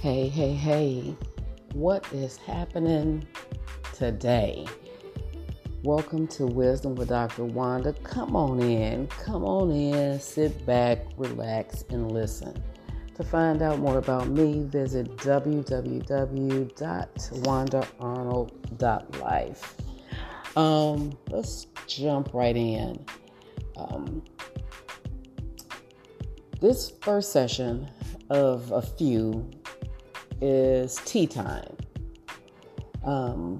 Hey, hey, hey, what is happening today? Welcome to Wisdom with Dr. Wanda. Come on in, come on in, sit back, relax, and listen. To find out more about me, visit www.wandaarnold.life. Um, let's jump right in. Um, this first session of a few is tea time. Um,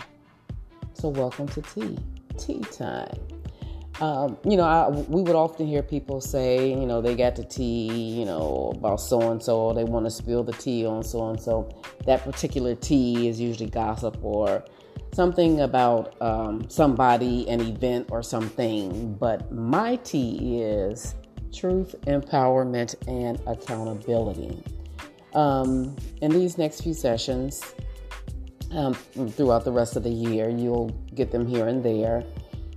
so welcome to tea, tea time. Um, you know, I, we would often hear people say, you know, they got the tea, you know, about so and so, they want to spill the tea on so and so. That particular tea is usually gossip or something about um, somebody, an event, or something. But my tea is truth, empowerment, and accountability. Um, in these next few sessions, um, throughout the rest of the year, you'll get them here and there.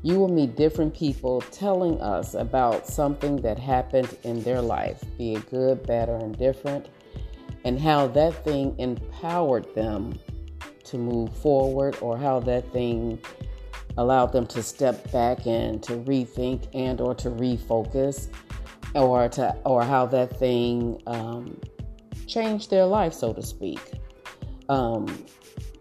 You will meet different people telling us about something that happened in their life, be it good, bad, or indifferent, and how that thing empowered them to move forward or how that thing allowed them to step back and to rethink and or to refocus or to or how that thing um, changed their life, so to speak. Um,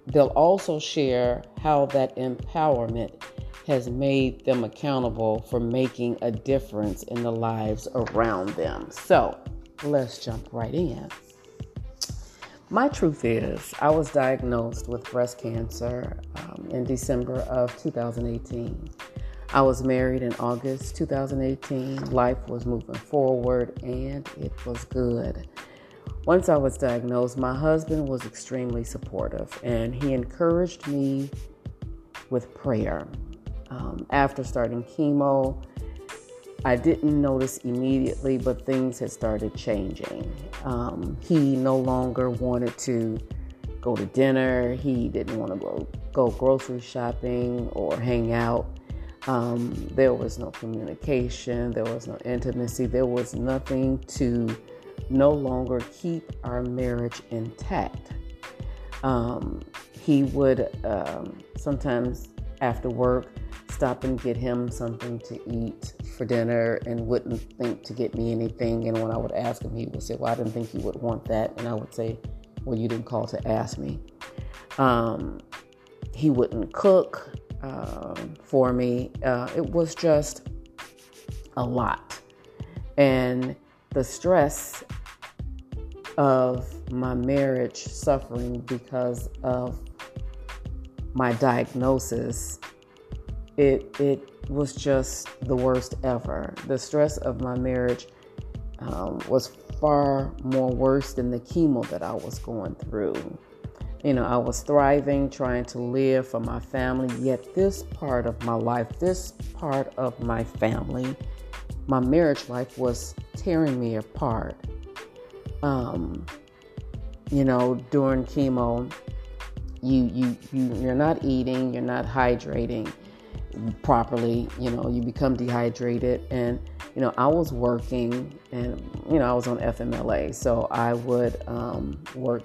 they'll also share how that empowerment has made them accountable for making a difference in the lives around them. So let's jump right in. My truth is, I was diagnosed with breast cancer um, in December of 2018. I was married in August 2018. Life was moving forward and it was good. Once I was diagnosed, my husband was extremely supportive and he encouraged me with prayer. Um, after starting chemo, I didn't notice immediately, but things had started changing. Um, he no longer wanted to go to dinner. He didn't want to go go grocery shopping or hang out. Um, there was no communication. There was no intimacy. There was nothing to no longer keep our marriage intact. Um, he would um, sometimes after work stop and get him something to eat for dinner and wouldn't think to get me anything. And when I would ask him, he would say, Well, I didn't think you would want that. And I would say, Well, you didn't call to ask me. Um, he wouldn't cook uh, for me. Uh, it was just a lot. And the stress of my marriage suffering because of my diagnosis it it was just the worst ever. The stress of my marriage um, was far more worse than the chemo that I was going through. You know, I was thriving, trying to live for my family, yet this part of my life, this part of my family, my marriage life was tearing me apart. Um, you know, during chemo, you you you you're not eating, you're not hydrating properly. You know, you become dehydrated. And, you know, I was working and, you know, I was on FMLA. So I would um, work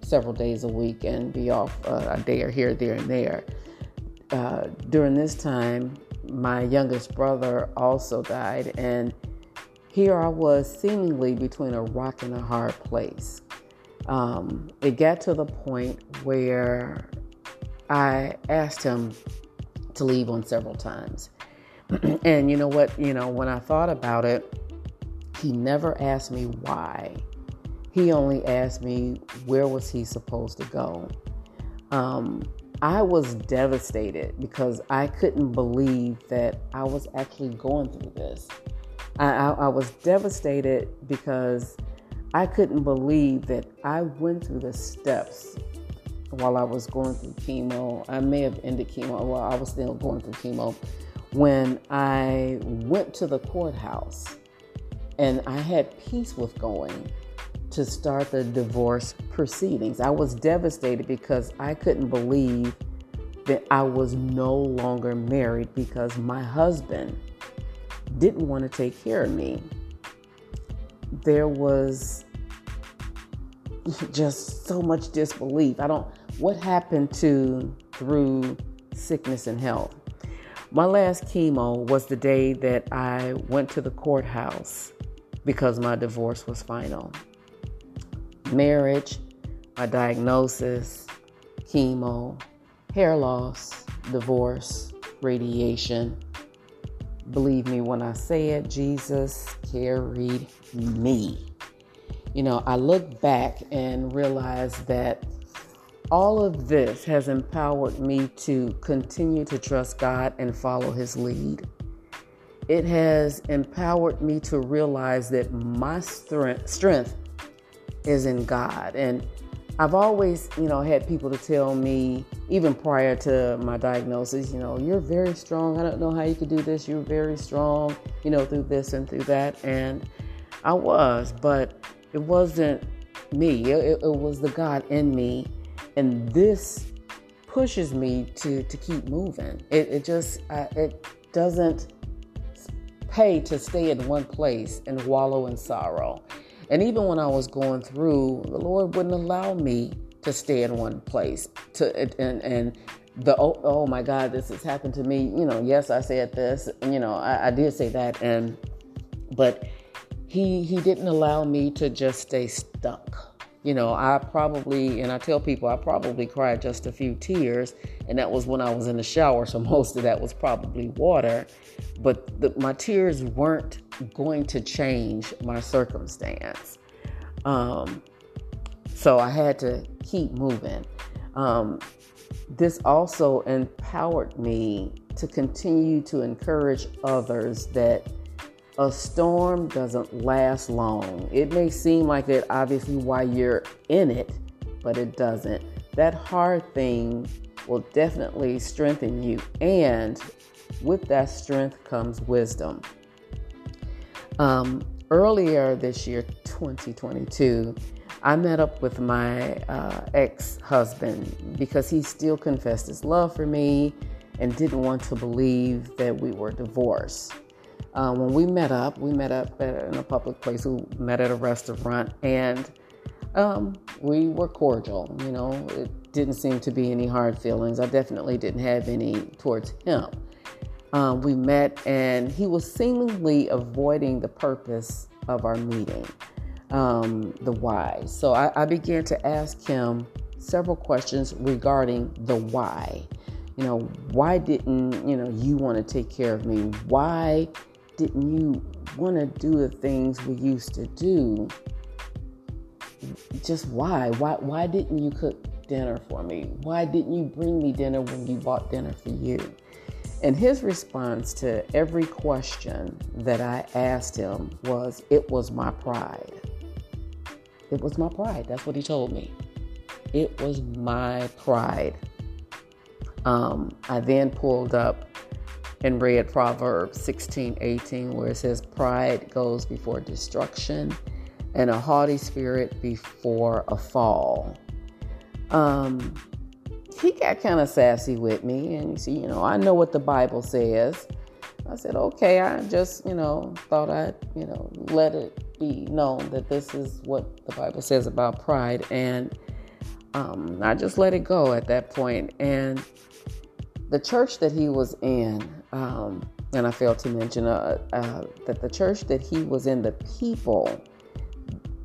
several days a week and be off uh, a day or here, there, and there. Uh, during this time, my youngest brother also died. And here I was seemingly between a rock and a hard place. Um, it got to the point where I asked him, to leave on several times. and you know what? You know, when I thought about it, he never asked me why. He only asked me where was he supposed to go. Um, I was devastated because I couldn't believe that I was actually going through this. I, I, I was devastated because I couldn't believe that I went through the steps while I was going through chemo. I may have ended chemo while I was still going through chemo when I went to the courthouse and I had peace with going to start the divorce proceedings. I was devastated because I couldn't believe that I was no longer married because my husband didn't want to take care of me. There was just so much disbelief. I don't, what happened to through sickness and health? My last chemo was the day that I went to the courthouse because my divorce was final. Marriage, my diagnosis, chemo, hair loss, divorce, radiation. Believe me when I say it, Jesus carried me. You know, I look back and realize that all of this has empowered me to continue to trust God and follow His lead. It has empowered me to realize that my strength, strength is in God. And I've always, you know, had people to tell me, even prior to my diagnosis, you know, you're very strong. I don't know how you could do this. You're very strong, you know, through this and through that. And I was, but it wasn't me. It, it was the God in me. And this pushes me to, to keep moving. It, it just, it doesn't pay to stay in one place and wallow in sorrow. And even when I was going through, the Lord wouldn't allow me to stay in one place. To and and the oh, oh my God, this has happened to me. You know, yes, I said this. You know, I, I did say that, and but he he didn't allow me to just stay stuck. You know, I probably, and I tell people, I probably cried just a few tears, and that was when I was in the shower, so most of that was probably water. But the, my tears weren't going to change my circumstance. Um, so I had to keep moving. Um, this also empowered me to continue to encourage others that a storm doesn't last long. It may seem like it, obviously, while you're in it, but it doesn't. That hard thing will definitely strengthen you, and with that strength comes wisdom. Um, earlier this year, 2022, I met up with my uh, ex husband because he still confessed his love for me and didn't want to believe that we were divorced. Uh, when we met up, we met up at, in a public place. We met at a restaurant, and um, we were cordial. You know, it didn't seem to be any hard feelings. I definitely didn't have any towards him. Um, we met, and he was seemingly avoiding the purpose of our meeting, um, the why. So I, I began to ask him several questions regarding the why. You know, why didn't you know you want to take care of me? Why didn't you want to do the things we used to do? Just why? Why why didn't you cook dinner for me? Why didn't you bring me dinner when you bought dinner for you? And his response to every question that I asked him was, It was my pride. It was my pride. That's what he told me. It was my pride. Um, I then pulled up and read Proverbs 16 18, where it says, Pride goes before destruction, and a haughty spirit before a fall. Um, he got kind of sassy with me, and you see, you know, I know what the Bible says. I said, okay, I just, you know, thought I'd, you know, let it be known that this is what the Bible says about pride. And um, I just let it go at that point. And the church that he was in, um, and I failed to mention uh, uh, that the church that he was in, the people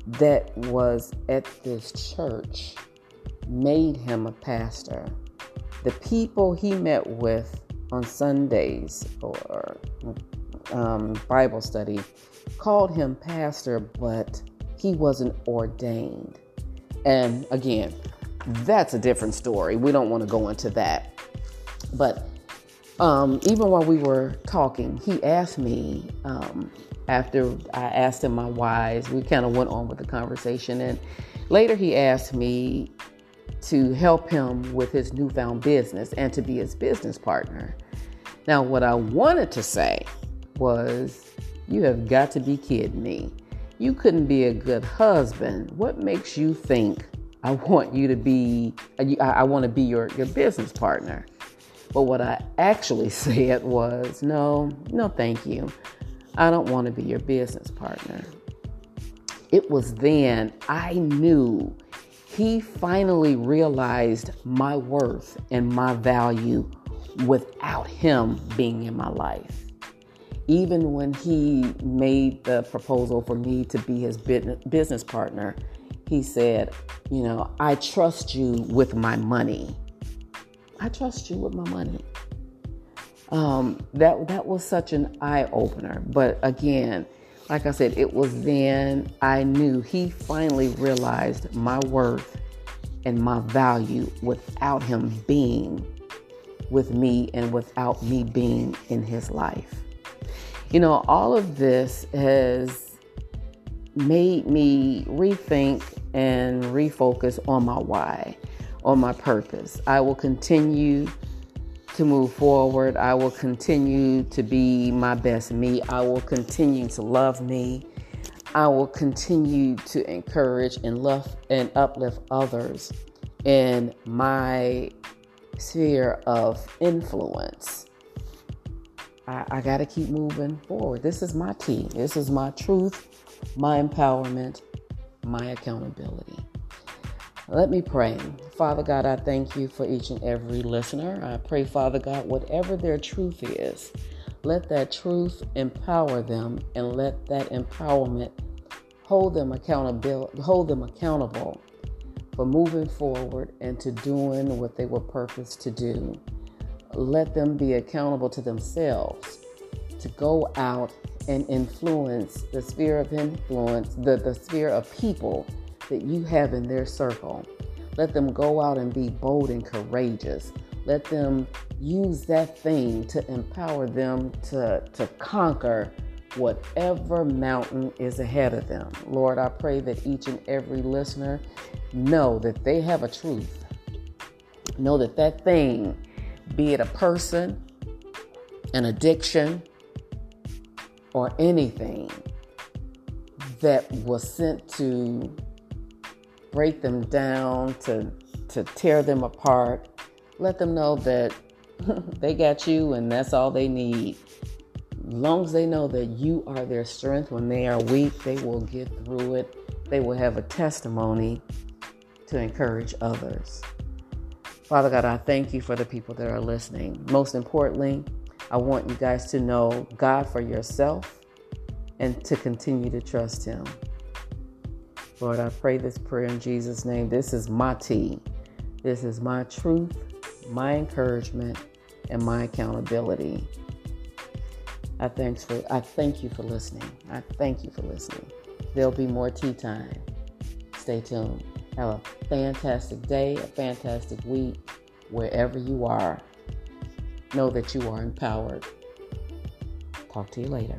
that was at this church made him a pastor. The people he met with on Sundays or um, Bible study called him pastor, but he wasn't ordained. And again, that's a different story. We don't want to go into that. But um, even while we were talking, he asked me um, after I asked him my whys, we kind of went on with the conversation. And later he asked me to help him with his newfound business and to be his business partner. Now, what I wanted to say was, You have got to be kidding me. You couldn't be a good husband. What makes you think I want you to be, I want to be your, your business partner? But what I actually said was, No, no, thank you. I don't want to be your business partner. It was then I knew he finally realized my worth and my value without him being in my life. Even when he made the proposal for me to be his business partner, he said, You know, I trust you with my money. I trust you with my money. Um, that that was such an eye opener. But again, like I said, it was then I knew he finally realized my worth and my value without him being with me and without me being in his life. You know, all of this has made me rethink and refocus on my why, on my purpose. I will continue to move forward. I will continue to be my best me. I will continue to love me. I will continue to encourage and love and uplift others in my sphere of influence. I, I got to keep moving forward. This is my tea. This is my truth, my empowerment, my accountability. Let me pray. Father God, I thank you for each and every listener. I pray, Father God, whatever their truth is, let that truth empower them and let that empowerment hold them accountable hold them accountable for moving forward and to doing what they were purposed to do. Let them be accountable to themselves to go out and influence the sphere of influence, the, the sphere of people that you have in their circle. Let them go out and be bold and courageous. Let them use that thing to empower them to, to conquer whatever mountain is ahead of them. Lord, I pray that each and every listener know that they have a truth. Know that that thing, be it a person, an addiction, or anything that was sent to break them down, to, to tear them apart. Let them know that they got you and that's all they need. Long as they know that you are their strength when they are weak, they will get through it. They will have a testimony to encourage others. Father God, I thank you for the people that are listening. Most importantly, I want you guys to know God for yourself and to continue to trust Him. Lord, I pray this prayer in Jesus' name. This is my tea. This is my truth, my encouragement, and my accountability. I thanks for I thank you for listening. I thank you for listening. There'll be more tea time. Stay tuned. Have a fantastic day, a fantastic week, wherever you are. Know that you are empowered. Talk to you later.